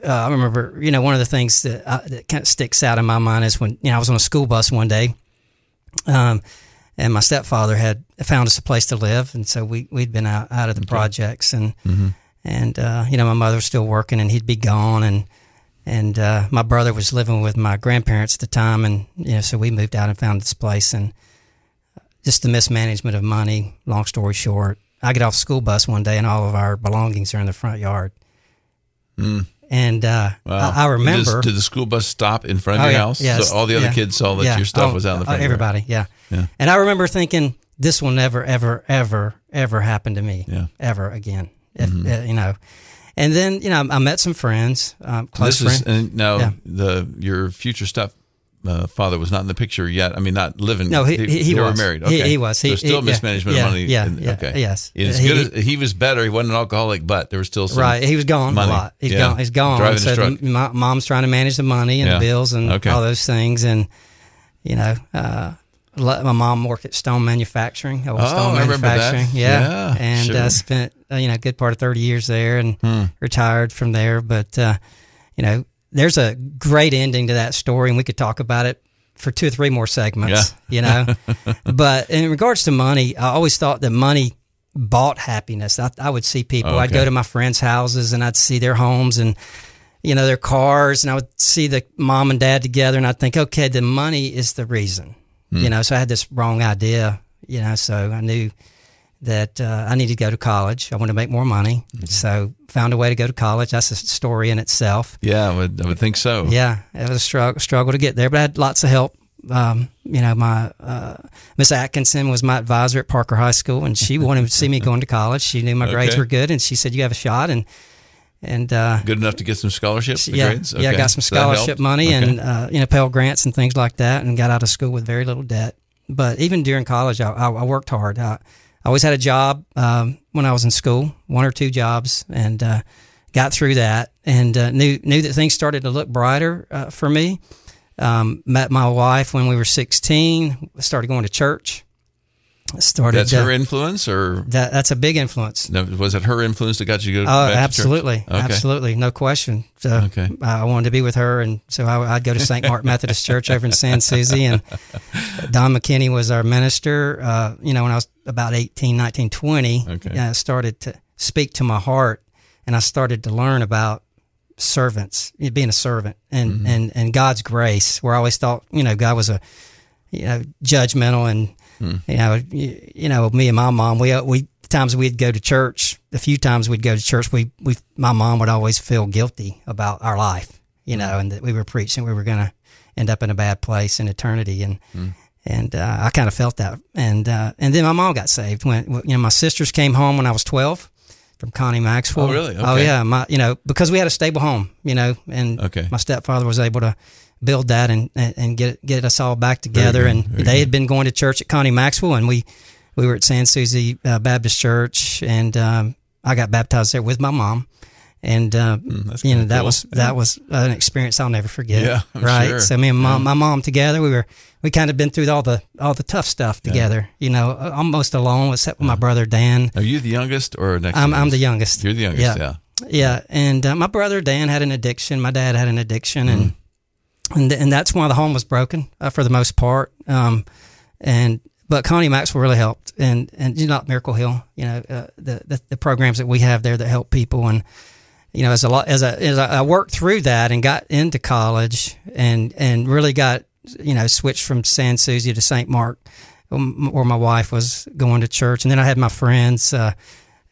[SPEAKER 2] uh, I remember, you know, one of the things that, uh, that kind of sticks out in my mind is when you know I was on a school bus one day, um, and my stepfather had found us a place to live, and so we we'd been out, out of the projects, and and uh, you know my mother was still working, and he'd be gone, and and uh, my brother was living with my grandparents at the time, and you know so we moved out and found this place, and just the mismanagement of money. Long story short, I get off school bus one day, and all of our belongings are in the front yard. And uh,
[SPEAKER 1] Wow.
[SPEAKER 2] I, I remember
[SPEAKER 1] Did, did the school bus stop in front of
[SPEAKER 2] Oh,
[SPEAKER 1] your
[SPEAKER 2] yeah.
[SPEAKER 1] house?
[SPEAKER 2] Yes.
[SPEAKER 1] So all the other
[SPEAKER 2] Yeah.
[SPEAKER 1] kids saw that
[SPEAKER 2] Yeah.
[SPEAKER 1] your stuff
[SPEAKER 2] Oh,
[SPEAKER 1] was out in the
[SPEAKER 2] uh,
[SPEAKER 1] front.
[SPEAKER 2] Everybody, yeah.
[SPEAKER 1] Yeah.
[SPEAKER 2] And I remember thinking, this will never, ever, ever, ever happen to me,
[SPEAKER 1] Yeah.
[SPEAKER 2] ever again. If uh, you know, and then you know, I met some friends, um, close
[SPEAKER 1] This is and now
[SPEAKER 2] Yeah.
[SPEAKER 1] the your future step uh, father was not in the picture yet. I mean, not living.
[SPEAKER 2] No, he- he- he
[SPEAKER 1] they were
[SPEAKER 2] was.
[SPEAKER 1] married.
[SPEAKER 2] He-
[SPEAKER 1] Okay,
[SPEAKER 2] he was. He-
[SPEAKER 1] so still
[SPEAKER 2] he-
[SPEAKER 1] mismanagement
[SPEAKER 2] yeah,
[SPEAKER 1] of money.
[SPEAKER 2] yeah,
[SPEAKER 1] and-
[SPEAKER 2] yeah,
[SPEAKER 1] okay.
[SPEAKER 2] yes.
[SPEAKER 1] As
[SPEAKER 2] He-
[SPEAKER 1] good as he was better. He wasn't an alcoholic, but there was still some
[SPEAKER 2] Right, he was gone
[SPEAKER 1] money.
[SPEAKER 2] a lot. He's
[SPEAKER 1] Yeah.
[SPEAKER 2] gone. He's gone.
[SPEAKER 1] Driving
[SPEAKER 2] so the, my, mom's trying to manage the money and the bills and
[SPEAKER 1] Okay.
[SPEAKER 2] all those things, and you know, uh, let- my mom worked at Stone Manufacturing. Old
[SPEAKER 1] Oh,
[SPEAKER 2] Stone
[SPEAKER 1] I.
[SPEAKER 2] Manufacturing. Yeah, and
[SPEAKER 1] sure.
[SPEAKER 2] uh, spent uh, you know a good part of thirty years there, and
[SPEAKER 1] Hmm.
[SPEAKER 2] retired from there. But uh, you know, there's a great ending to that story, and we could talk about it for two or three more segments. You know, but in regards to money, I always thought that money bought happiness. I, I would see people. I'd go to my friends' houses and I'd see their homes and you know their cars, and I would see the mom and dad together, and I'd think, okay, the money is the reason. You hmm. know, so I had this wrong idea. You know, so I knew that uh, I needed to go to college. I wanted to make more money, so found a way to go to college. That's a story in itself.
[SPEAKER 1] Yeah, I would, I would think so.
[SPEAKER 2] Yeah, it was a struggle, struggle to get there, but I had lots of help. Um, you know, my uh, Miss Atkinson was my advisor at Parker High School, and she wanted to see me going to college. She knew my grades were good, and she said, "You have a shot." And and uh,
[SPEAKER 1] Good enough to get some scholarship.
[SPEAKER 2] Yeah,
[SPEAKER 1] grades?
[SPEAKER 2] yeah, I got some
[SPEAKER 1] So
[SPEAKER 2] scholarship money
[SPEAKER 1] Okay.
[SPEAKER 2] and uh, you know Pell grants and things like that, and got out of school with very little debt. But even during college, I, I, I worked hard. I, I always had a job um, when I was in school, one or two jobs, and uh, got through that, and uh, knew knew that things started to look brighter uh, for me. Um, met my wife when we were sixteen. Started going to church. Started.
[SPEAKER 1] That's her influence, or
[SPEAKER 2] that, that's a big influence.
[SPEAKER 1] was it her influence that got you to go?
[SPEAKER 2] Oh, absolutely,
[SPEAKER 1] Okay.
[SPEAKER 2] absolutely, no question. So
[SPEAKER 1] Okay.
[SPEAKER 2] I wanted to be with her, and so I, I'd go to St. Mark Methodist Church over in Sans Souci, and Don McKinney was our minister. Uh, you know, when I was about 18, 19, 20,
[SPEAKER 1] Okay.
[SPEAKER 2] I started to speak to my heart, and I started to learn about servants, being a servant, and
[SPEAKER 1] Mm-hmm.
[SPEAKER 2] and and God's grace. Where I always thought, you know, God was a you know judgmental and
[SPEAKER 1] Hmm.
[SPEAKER 2] you know you, you know me and my mom we we times we'd go to church a few times we'd go to church we we my mom would always feel guilty about our life you know and that we were preaching we were going to end up in a bad place in eternity and
[SPEAKER 1] Hmm.
[SPEAKER 2] and uh, I kind of felt that and uh, and then my mom got saved when you know my sisters came home when I was 12 from Connie Maxwell
[SPEAKER 1] Oh, really?
[SPEAKER 2] oh yeah my you know because we had a stable home you know and
[SPEAKER 1] Okay.
[SPEAKER 2] my stepfather was able to build that and, and, get get us all back together. And
[SPEAKER 1] very
[SPEAKER 2] they had been going to church at Connie Maxwell, and we we were at Sans Souci uh, Baptist Church, and um, I got baptized there with my mom. and uh,
[SPEAKER 1] that's
[SPEAKER 2] you know that
[SPEAKER 1] cool.
[SPEAKER 2] was that was an experience I'll never forget.
[SPEAKER 1] Yeah, I'm
[SPEAKER 2] right.
[SPEAKER 1] sure.
[SPEAKER 2] So me and mom, my mom together, we were we kind of been through all the all the tough stuff together. You know, almost alone, except with my brother Dan.
[SPEAKER 1] Are you the youngest or next?
[SPEAKER 2] I'm I'm the youngest.
[SPEAKER 1] You're the youngest.
[SPEAKER 2] Yeah.
[SPEAKER 1] Yeah.
[SPEAKER 2] Yeah, and uh, my brother Dan had an addiction. My dad had an addiction, and
[SPEAKER 1] Mm-hmm.
[SPEAKER 2] And and that's why the home was broken uh, for the most part. Um, and but Connie Maxwell really helped, and and you know Miracle Hill, you know uh, the, the the programs that we have there that help people, and you know as a lot as I as I worked through that and got into college, and and really got you know switched from Sans Souci to St. Mark, um, where my wife was going to church, and then I had my friends. Uh,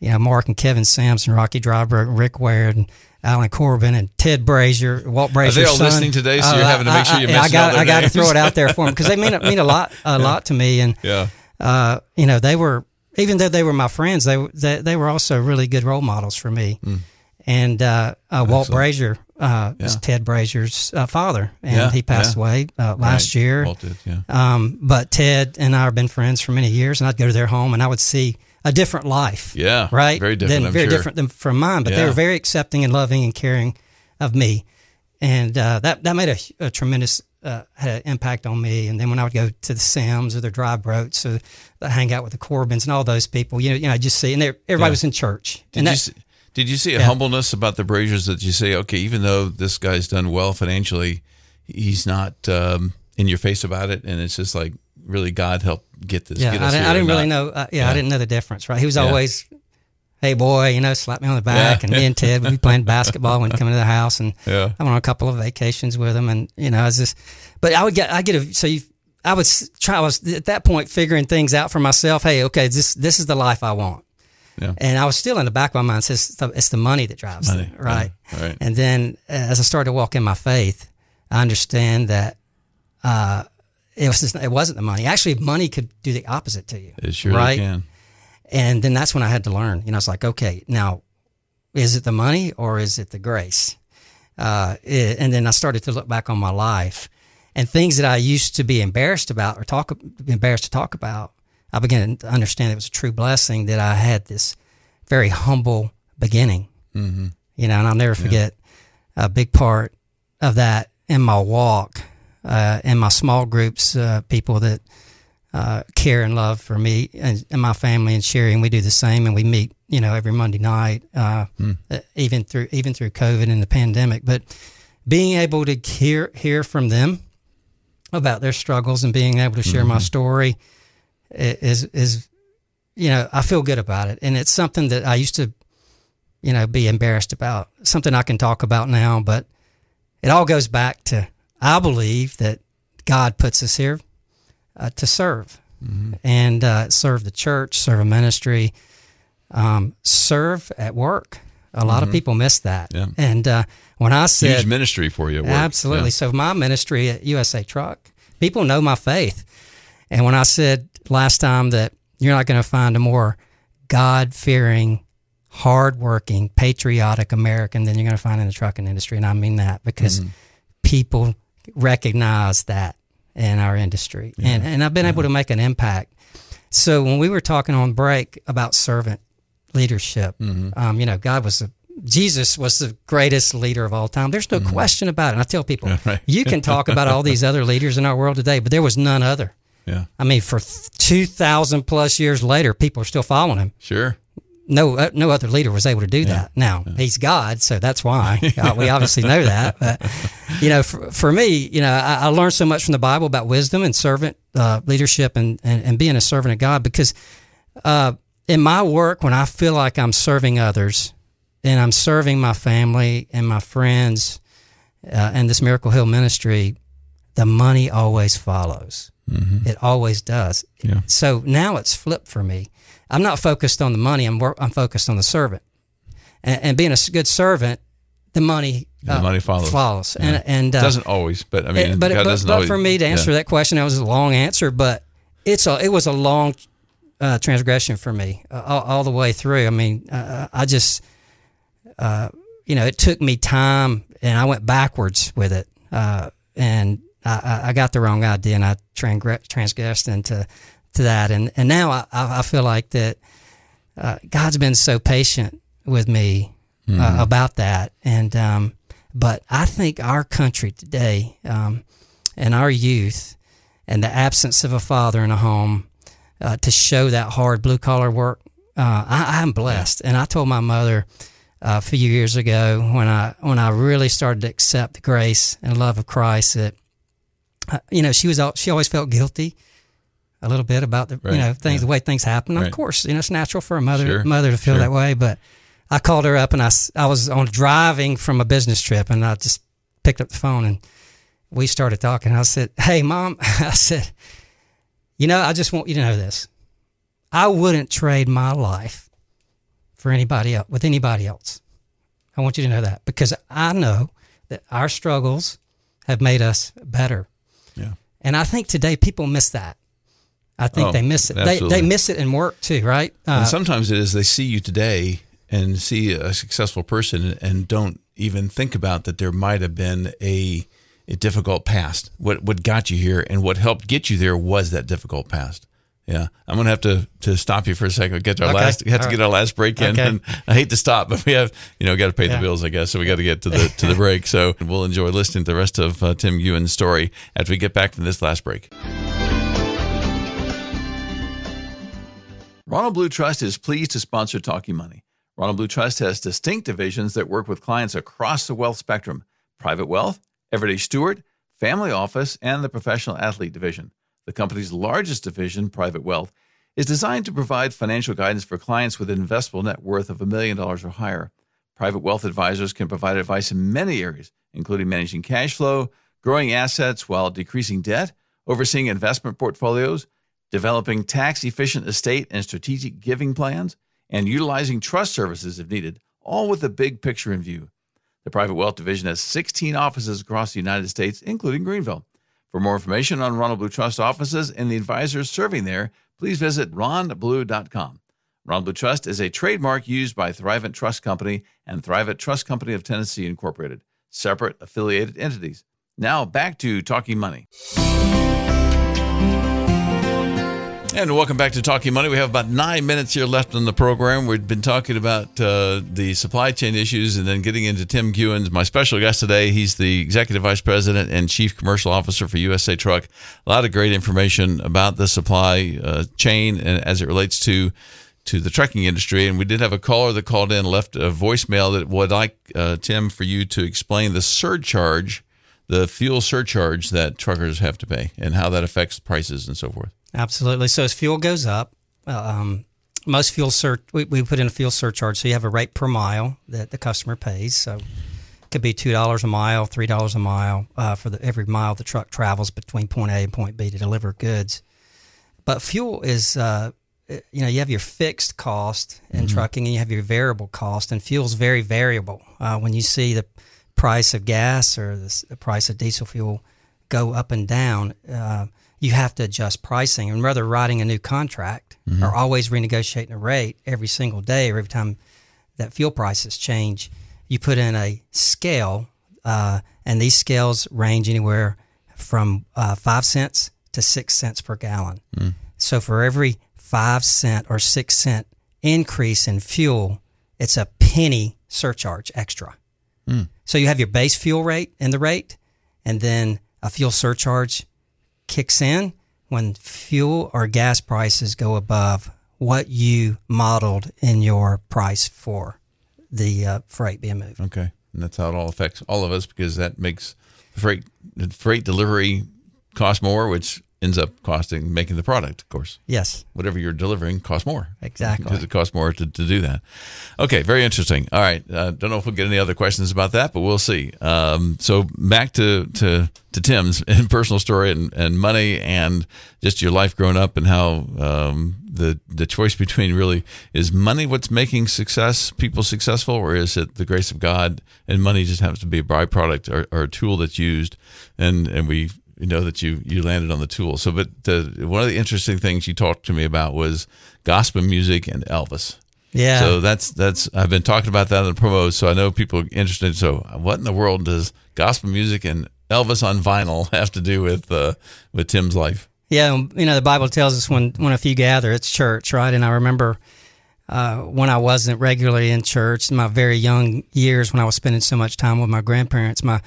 [SPEAKER 2] you know, Mark and Kevin Sampson, Rocky Driver, Rick Ware, and Alan Corbin, and Ted Brazier, Walt Brazier.
[SPEAKER 1] Are they all listening today, so you're having to make sure you
[SPEAKER 2] I,
[SPEAKER 1] mention
[SPEAKER 2] got,
[SPEAKER 1] all their
[SPEAKER 2] I got to throw it out there for them because they mean mean a lot, a lot to me. And
[SPEAKER 1] Yeah.
[SPEAKER 2] uh, you know, they were even though they were my friends, they were- they, they were also really good role models for me. And uh, uh, Walt. Brazier uh, is Ted Brazier's uh, father, and
[SPEAKER 1] Yeah,
[SPEAKER 2] he passed
[SPEAKER 1] yeah.
[SPEAKER 2] away uh, last
[SPEAKER 1] Right.
[SPEAKER 2] year.
[SPEAKER 1] Walt did, yeah.
[SPEAKER 2] Um, but Ted and I have been friends for many years, and I'd go to their home and I would see a different life.
[SPEAKER 1] Yeah,
[SPEAKER 2] right.
[SPEAKER 1] very different,
[SPEAKER 2] Than, very
[SPEAKER 1] sure.
[SPEAKER 2] different than from mine. But they were very accepting and loving and caring of me, and uh, that that made a, a tremendous uh, had an impact on me. And then when I would go to the Sims or the Dry Broats or the hang out with the Corbins and all those people, you know, you know, I just see, and everybody
[SPEAKER 1] Yeah.
[SPEAKER 2] was in church.
[SPEAKER 1] Did
[SPEAKER 2] and
[SPEAKER 1] you see, did you see a
[SPEAKER 2] Yeah.
[SPEAKER 1] humbleness about the Braziers that you say, okay, even though this guy's done well financially, he's not um, in your face about it, and it's just like really God helped get this.
[SPEAKER 2] Yeah,
[SPEAKER 1] get
[SPEAKER 2] I didn't, I didn't really know. Uh, yeah,
[SPEAKER 1] Yeah.
[SPEAKER 2] I didn't know the difference. Right? He was always, "Hey, boy," you know, slap me on the back, and me and Ted would be playing basketball when coming to the house, and
[SPEAKER 1] Yeah.
[SPEAKER 2] I went on a couple of vacations with him, and you know, I was just. But I would get, I get a so you. I was try. I was at that point figuring things out for myself. Hey, okay, this this is the life I want.
[SPEAKER 1] Yeah.
[SPEAKER 2] And I was still in the back of my mind. Says it's, the- it's the money that drives
[SPEAKER 1] Money,
[SPEAKER 2] it, right?
[SPEAKER 1] yeah, right.
[SPEAKER 2] And then uh, as I started to walk in my faith, I understand that uh, it was just, it wasn't the money. Actually, money could do the opposite to you.
[SPEAKER 1] It sure
[SPEAKER 2] right?
[SPEAKER 1] can.
[SPEAKER 2] And then that's when I had to learn. You know, it's like, okay, now is it the money or is it the grace? Uh, it- and then I started to look back on my life and things that I used to be embarrassed about or talk embarrassed to talk about. I began to understand it was a true blessing that I had this very humble beginning. Mm-hmm. You know, and I'll never forget a big part of that in my walk, uh, in my small groups, uh, people that uh, care and love for me and, and my family and Sherry, and we do the same. And we meet, you know, every Monday night, uh, uh, even through even through COVID and the pandemic. But being able to hear hear from them about their struggles and being able to share my story is is you know I feel good about it, and it's something that I used to you know be embarrassed about. Something I can talk about now, but it all goes back to I believe that God puts us here uh, to serve and uh, serve the church, serve a ministry, um, serve at work. A lot of people miss that.
[SPEAKER 1] Yeah.
[SPEAKER 2] And uh, when I said
[SPEAKER 1] Huge ministry for you.
[SPEAKER 2] Absolutely. So my ministry at USA Truck, people know my faith. And when I said last time that you're not going to find a more God fearing, hardworking, patriotic American than you're going to find in the trucking industry. And I mean that because people recognize that in our industry. And, and I've been able to make an impact. So when we were talking on break about servant leadership, um, you know, God was the Jesus was the greatest leader of all time. There's no question about it. And I tell people,
[SPEAKER 1] right.
[SPEAKER 2] you can talk about all these other leaders in our world today, but there was none other.
[SPEAKER 1] Yeah.
[SPEAKER 2] I mean, for 2,000 plus years later, people are still following him.
[SPEAKER 1] Sure.
[SPEAKER 2] No, uh, no other leader was able to do that. Now he's God, so that's why uh, we obviously know that. But you know, for, for me, you know, I, I learned so much from the Bible about wisdom and servant uh, leadership and, and and being a servant of God because uh, in my work, when I feel like I'm serving others and I'm serving my family and my friends uh, and this Miracle Hill ministry, the money always follows. It always does.
[SPEAKER 1] Yeah.
[SPEAKER 2] So now it's flipped for me. I'm not focused on the money. I'm I'm focused on the servant, and, and being a good servant, the money uh,
[SPEAKER 1] The money follows.
[SPEAKER 2] follows, and and uh,
[SPEAKER 1] doesn't always, but I mean,
[SPEAKER 2] it- but,
[SPEAKER 1] God
[SPEAKER 2] but, but
[SPEAKER 1] always.
[SPEAKER 2] for me to answer
[SPEAKER 1] yeah.
[SPEAKER 2] that question, that was a long answer, but it's a it was a long uh, transgression for me uh, all, all the way through. I mean, uh, I just uh, you know it took me time, and I went backwards with it, uh, and I, I- I got the wrong idea, and I transgressed into to that, and and now I, I feel like that uh, God's been so patient with me uh, about that. And um, but I think our country today um, and our youth and the absence of a father in a home uh, to show that hard blue collar work, uh, I, I'm blessed. And I told my mother uh, a few years ago when I when I really started to accept the grace and love of Christ that uh, you know she was she always felt guilty a little bit about the
[SPEAKER 1] Right,
[SPEAKER 2] you know things
[SPEAKER 1] yeah.
[SPEAKER 2] the way things happen.
[SPEAKER 1] Right.
[SPEAKER 2] Of course, you know it's natural for a mother
[SPEAKER 1] Sure,
[SPEAKER 2] mother to feel
[SPEAKER 1] sure.
[SPEAKER 2] that way. But I called her up and I I was on driving from a business trip and I just picked up the phone and we started talking. I said, "Hey, mom," I said, "You know, I just want you to know this. I wouldn't trade my life for anybody else with anybody else. I want you to know that because I know that our struggles have made us better.
[SPEAKER 1] Yeah.
[SPEAKER 2] And I think today people miss that. I think
[SPEAKER 1] Oh,
[SPEAKER 2] they miss it. They,
[SPEAKER 1] absolutely.
[SPEAKER 2] they miss it in work too, right? Uh,
[SPEAKER 1] and sometimes it is they see you today and see a successful person and don't even think about that there might have been a a difficult past. What what got you here and what helped get you there was that difficult past. Yeah, I'm gonna have to to stop you for a second. Get to our
[SPEAKER 2] Okay.
[SPEAKER 1] last, have to
[SPEAKER 2] All
[SPEAKER 1] get our last break in.
[SPEAKER 2] Okay.
[SPEAKER 1] And I hate to stop, but we have you know got to pay the bills, I guess. So we got to get to the to the break. So we'll enjoy listening to the rest of uh, Tim Guin's story after we get back from this last break. Ronald Blue Trust is pleased to sponsor Talking Money. Ronald Blue Trust has distinct divisions that work with clients across the wealth spectrum private wealth, everyday steward, family office, and the professional athlete division. The company's largest division, Private Wealth, is designed to provide financial guidance for clients with an investable net worth of a million dollars or higher. Private wealth advisors can provide advice in many areas, including managing cash flow, growing assets while decreasing debt, overseeing investment portfolios, developing tax efficient estate and strategic giving plans, and utilizing trust services if needed, all with the big picture in view. The Private Wealth Division has 16 offices across the United States, including Greenville. For more information on Ronald Blue Trust offices and the advisors serving there, please visit ronblue.com. Ronald Blue Trust is a trademark used by Thrivent Trust Company and Thrivent Trust Company of Tennessee Incorporated, separate affiliated entities. Now back to Talking Money. And welcome back to Talking Money. We have about nine minutes here left on the program. We've been talking about uh, the supply chain issues and then getting into Tim Guins, my special guest today. He's the Executive Vice President and Chief Commercial Officer for USA Truck. A lot of great information about the supply uh, chain and as it relates to to the trucking industry. And we did have a caller that called in, left a voicemail that would like uh, Tim for you to explain the surcharge, the fuel surcharge that truckers have to pay, and how that affects prices and so forth.
[SPEAKER 2] Absolutely. So as fuel goes up, um, most fuel sur- we, we put in a fuel surcharge. So you have a rate per mile that the customer pays. So it could be two dollars a mile, three dollars a mile uh, for the, every mile the truck travels between point A and point B to deliver goods. But fuel is, uh, you know, you have your fixed cost in trucking and you have your variable cost, and fuel's very variable. Uh, when you see the price of gas or the, the price of diesel fuel go up and down, uh, you have to adjust pricing. And rather writing a new contract or always renegotiating a rate every single day or every time that fuel prices change, you put in a scale, uh, and these scales range anywhere from uh, five cents to six cents per gallon. So for every five cent or six cent increase in fuel, it's a penny surcharge extra. So you have your base fuel rate and the rate, and then a fuel surcharge kicks in when fuel or gas prices go above what you modeled in your price for the uh, freight being moved.
[SPEAKER 1] Okay, and that's how it all affects all of us because that makes freight freight delivery cost more, which ends up costing making the product. Of course,
[SPEAKER 2] Yes,
[SPEAKER 1] whatever you're delivering costs more.
[SPEAKER 2] Exactly.
[SPEAKER 1] because it costs more to, to do that. Okay, very interesting. All right, uh, don't know if we'll get any other questions about that, but we'll see. Um, so back to to to Tim's and personal story and, and money and just your life growing up and how um, the the choice between really is money what's making success people successful or is it the grace of God and money just happens to be a byproduct or, or a tool that's used and and we you know that you you landed on the tool. So, but the, one of the interesting things you talked to me about was gospel music and Elvis.
[SPEAKER 2] yeah.
[SPEAKER 1] So that's that's I've been talking about that in the promos, so I know people are interested. So, what in the world does gospel music and Elvis on vinyl have to do with uh, with Tim's life?
[SPEAKER 2] Yeah, um, you know the Bible tells us when when a few gather, it's church, right? And I remember uh, when I wasn't regularly in church, in my very young years, when I was spending so much time with my grandparents, my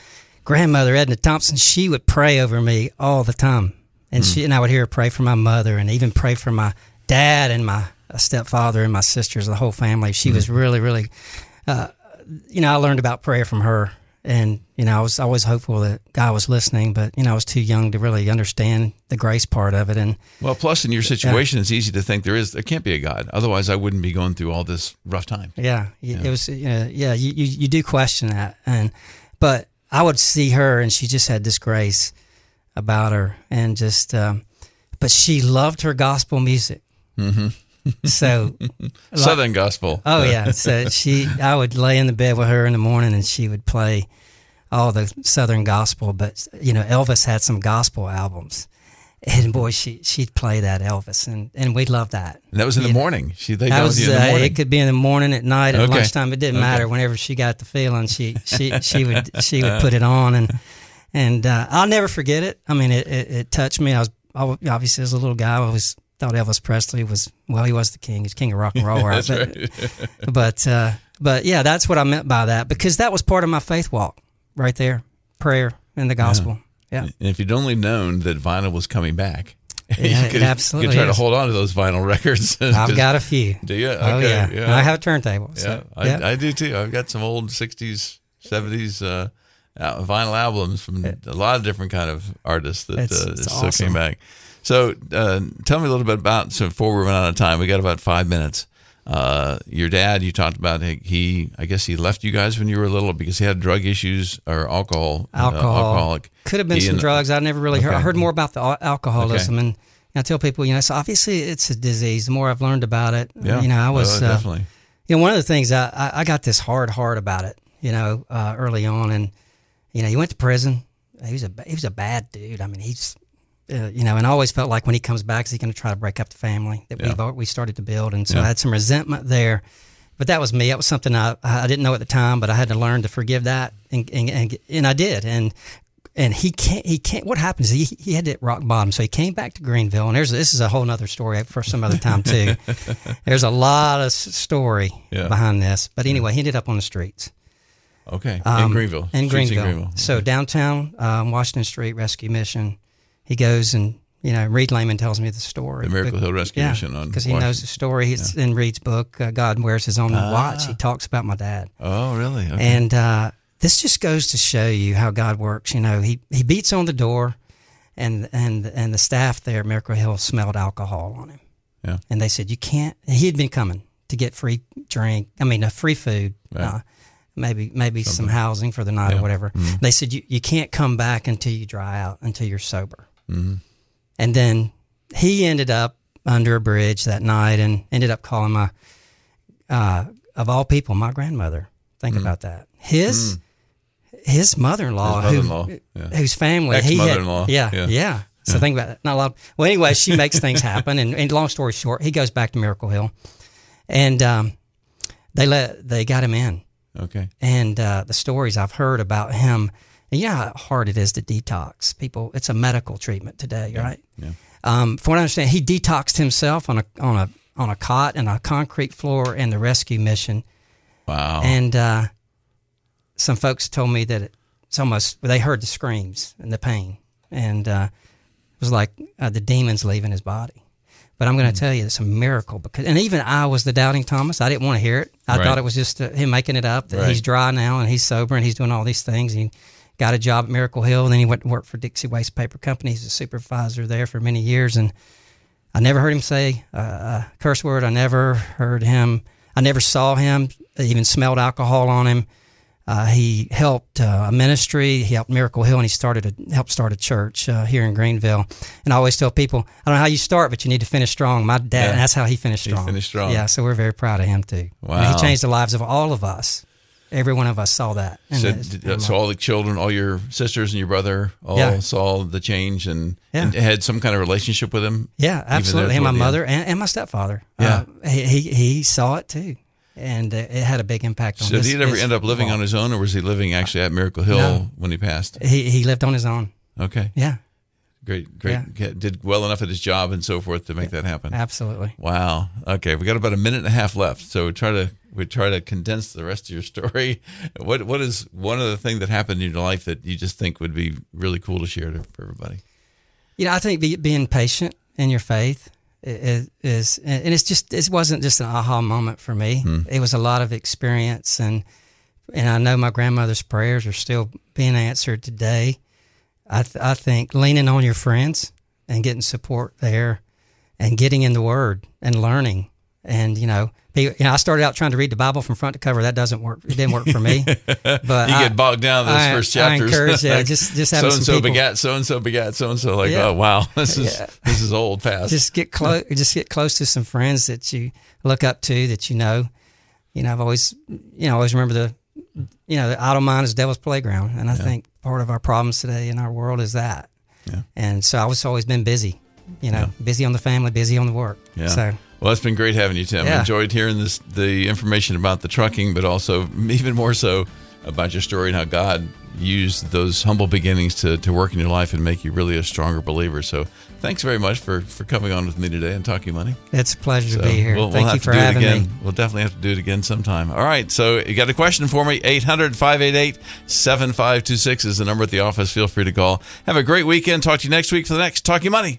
[SPEAKER 2] grandmother Edna Thompson, she would pray over me all the time, and hmm. she and I would hear her pray for my mother, and even pray for my dad and my uh, stepfather and my sisters, the whole family. She was hmm. really, really, uh, you know, I learned about prayer from her, and you know, I was always hopeful that God was listening, but you know, I was too young to really understand the grace part of it, and
[SPEAKER 1] Well, plus in your situation, it's easy to think there is there can't be a God. Otherwise, I wouldn't be going through all this rough time.
[SPEAKER 2] Yeah, y it was. You know, yeah, you, you you do question that, and but I would see her, and she just had this grace about her, and just, um, but she loved her gospel music. Mm-hmm. So,
[SPEAKER 1] Southern gospel.
[SPEAKER 2] oh yeah, so she, I would lay in the bed with her in the morning, and she would play all the Southern gospel. But you know, Elvis had some gospel albums. And boy, she she'd play that Elvis, and, and we loved that.
[SPEAKER 1] And that was in the
[SPEAKER 2] You
[SPEAKER 1] morning. She
[SPEAKER 2] That was,
[SPEAKER 1] in the
[SPEAKER 2] uh, it could be in the morning, at night, at
[SPEAKER 1] Okay.
[SPEAKER 2] lunchtime. It didn't
[SPEAKER 1] Okay.
[SPEAKER 2] matter. Whenever she got the feeling, she she she would she would put it on, and and uh, I'll never forget it. I mean, it, it, it touched me. I was I was- obviously as a little guy, I always thought Elvis Presley was well, he was the king. He's king of rock and roll, right?
[SPEAKER 1] That's
[SPEAKER 2] but,
[SPEAKER 1] right.
[SPEAKER 2] but uh, but yeah, that's what I meant by that because that was part of my faith walk, right there, prayer and the gospel. Yeah.
[SPEAKER 1] And if you'd only known that vinyl was coming back,
[SPEAKER 2] Yeah,
[SPEAKER 1] you could,
[SPEAKER 2] absolutely
[SPEAKER 1] you could try
[SPEAKER 2] is.
[SPEAKER 1] to hold on to those vinyl records.
[SPEAKER 2] I've got a few.
[SPEAKER 1] Do you?
[SPEAKER 2] Oh
[SPEAKER 1] Okay,
[SPEAKER 2] yeah.
[SPEAKER 1] yeah.
[SPEAKER 2] I have a turntable.
[SPEAKER 1] Yeah,
[SPEAKER 2] So,
[SPEAKER 1] I,
[SPEAKER 2] yeah.
[SPEAKER 1] I do too. I've got some old '60s, '70s uh, vinyl albums from a lot of different kind of artists that
[SPEAKER 2] It's-
[SPEAKER 1] uh,
[SPEAKER 2] it's
[SPEAKER 1] still
[SPEAKER 2] awesome.
[SPEAKER 1] came back. So, uh, tell me a little bit about. So, before we run out of time, we got about five minutes. Uh, your dad, you talked about he, he, I guess he left you guys when you were little because he had drug issues or alcohol, uh,
[SPEAKER 2] alcohol.
[SPEAKER 1] alcoholic.
[SPEAKER 2] Could have been
[SPEAKER 1] He
[SPEAKER 2] some
[SPEAKER 1] and-
[SPEAKER 2] drugs. I never really heard. I heard more about the al- alcoholism, and I tell people, you know, so obviously it's a disease. The more I've learned about it,
[SPEAKER 1] Yeah,
[SPEAKER 2] you know, I was
[SPEAKER 1] uh,
[SPEAKER 2] uh,
[SPEAKER 1] definitely.
[SPEAKER 2] you know, one of the things I, I, I got this hard heart about it, you know, uh, early on, and you know, he went to prison. He was a he was a bad dude. I mean, he's uh, you know, and I always felt like when he comes back, is he going to try to break up the family that
[SPEAKER 1] Yeah.
[SPEAKER 2] we've we started to build, and so
[SPEAKER 1] Yeah.
[SPEAKER 2] I had some resentment there. But that was me. That was something I I didn't know at the time, but I had to learn to forgive that, and and and, and I did. And and he can't he can't. What happens? He he had to hit rock bottom, so he came back to Greenville, and there's this is a whole other story for some other time too. there's a lot of story
[SPEAKER 1] Yeah.
[SPEAKER 2] behind this, but anyway, he ended up on the streets
[SPEAKER 1] Okay, in
[SPEAKER 2] um,
[SPEAKER 1] Greenville.
[SPEAKER 2] In
[SPEAKER 1] Streets
[SPEAKER 2] Greenville. So downtown um, Washington Street Rescue Mission, he goes and you know Reid Lehman tells me the story.
[SPEAKER 1] The Miracle Hill Rescue
[SPEAKER 2] yeah,
[SPEAKER 1] Mission on
[SPEAKER 2] because he knows the story. It's in Reid's book. Uh, God wears his own watch. He talks about my dad,
[SPEAKER 1] Oh, really? Okay.
[SPEAKER 2] and uh, this just goes to show you how God works. You know, he he beats on the door, and and and the staff there at Miracle Hill smelled alcohol on him.
[SPEAKER 1] Yeah.
[SPEAKER 2] And they said you can't. He had been coming to get free drink. I mean, a free food.
[SPEAKER 1] Right.
[SPEAKER 2] Uh, maybe maybe some housing for the night
[SPEAKER 1] Yeah.
[SPEAKER 2] or whatever. They said you, you can't come back until you dry out until you're sober.
[SPEAKER 1] Mhm.
[SPEAKER 2] And then he ended up under a bridge that night and ended up calling my uh, of all people my grandmother. Think about that. His his mother-in-law,
[SPEAKER 1] His
[SPEAKER 2] who-
[SPEAKER 1] mother-in-law, yeah.
[SPEAKER 2] whose family he
[SPEAKER 1] Ex-mother-in-law,
[SPEAKER 2] yeah,
[SPEAKER 1] yeah.
[SPEAKER 2] yeah, So think about that. Not a lot. well, anyway, she makes things happen, and, and long story short, he goes back to Miracle Hill, and um, they let they got him in
[SPEAKER 1] okay.
[SPEAKER 2] and uh, the stories I've heard about him. And you know how hard it is to detox people. It's a medical treatment today, right?
[SPEAKER 1] yeah.
[SPEAKER 2] Um, from what I understand, he detoxed himself on a on a on a cot and a concrete floor in the rescue mission.
[SPEAKER 1] Wow.
[SPEAKER 2] And uh, some folks told me that it's almost they heard the screams and the pain, and uh, it was like uh, the demons leaving his body. But I'm going to tell you, it's a miracle because, and even I was the doubting Thomas. I didn't want to hear it. I
[SPEAKER 1] Right.
[SPEAKER 2] thought it was just uh, him making it up that
[SPEAKER 1] Right.
[SPEAKER 2] he's dry now and he's sober and he's doing all these things. He got a job at Miracle Hill, and then he went to work for Dixie Waste Paper Company. He's a supervisor there for many years, and I never heard him say a, curse word. I never heard him. I never saw him. I even smelled alcohol on him. Uh, he helped uh, a ministry. He helped Miracle Hill, and he started a helped start a church uh, here in Greenville. And I always tell people, I don't know how you start, but you need to finish strong. My dad,
[SPEAKER 1] yeah.
[SPEAKER 2] that's how he finished
[SPEAKER 1] He
[SPEAKER 2] strong.
[SPEAKER 1] finished strong.
[SPEAKER 2] Yeah, so we're very proud of him too. I mean,
[SPEAKER 1] Wow.
[SPEAKER 2] he changed the lives of all of us. Every one of us saw that.
[SPEAKER 1] So,
[SPEAKER 2] it's-
[SPEAKER 1] did- so all the children, all your sisters and your brother, all
[SPEAKER 2] Yeah.
[SPEAKER 1] saw the change and,
[SPEAKER 2] Yeah.
[SPEAKER 1] and had some kind of relationship with him.
[SPEAKER 2] Yeah, absolutely. And my
[SPEAKER 1] toward the end.
[SPEAKER 2] mother and, and my stepfather.
[SPEAKER 1] Yeah.
[SPEAKER 2] Uh, he, he saw it too, and uh, it had a big impact on.
[SPEAKER 1] So
[SPEAKER 2] his,
[SPEAKER 1] did he ever end up living on his own, or was he living actually at Miracle Hill
[SPEAKER 2] No.
[SPEAKER 1] when he passed?
[SPEAKER 2] He he lived on his own.
[SPEAKER 1] Okay,
[SPEAKER 2] Yeah,
[SPEAKER 1] great, great. Did well enough at his job and so forth to make that happen.
[SPEAKER 2] Absolutely.
[SPEAKER 1] Wow. Okay, we got about a minute and a half left, so we try to we try to condense the rest of your story. What what is one of the things that happened in your life that you just think would be really cool to share to for everybody?
[SPEAKER 2] You know, I think be, being patient in your faith is, is, and it's just it wasn't just an aha moment for me. Hmm. It was a lot of experience, and and I know my grandmother's prayers are still being answered today. I th- I think leaning on your friends and getting support there, and getting in the Word and learning, and you know you know, I started out trying to read the Bible from front to cover. That doesn't work. It didn't work for me.
[SPEAKER 1] But you I, get bogged down in those
[SPEAKER 2] I,
[SPEAKER 1] first chapters.
[SPEAKER 2] I encourage, yeah, just just having
[SPEAKER 1] so and so begat, so and so begat, so and so. Like, yeah. oh wow, this is yeah. this is old past.
[SPEAKER 2] Just get close. just get close to some friends that you look up to, that you know. You know, I've always, you know, always remember the, you know, the idle mind is devil's playground, and I yeah. think part of our problems today in our world is that. Yeah. And so I was always been busy, you know, busy on the family, busy on the work. Yeah. So
[SPEAKER 1] well, it's been great having you, Tim. Yeah. Enjoyed hearing this the information about the trucking, but also even more so about your story and how God used those humble beginnings to, to work in your life and make you really a stronger believer. So thanks very much for, for coming on with me today and talking money.
[SPEAKER 2] It's a pleasure so to be here. We'll, Thank we'll you for having
[SPEAKER 1] me. We'll definitely have to do it again sometime. All right. So you got a question for me? 800 588 7526 is the number at the office. Feel free to call. Have a great weekend. Talk to you next week for the next Talking Money.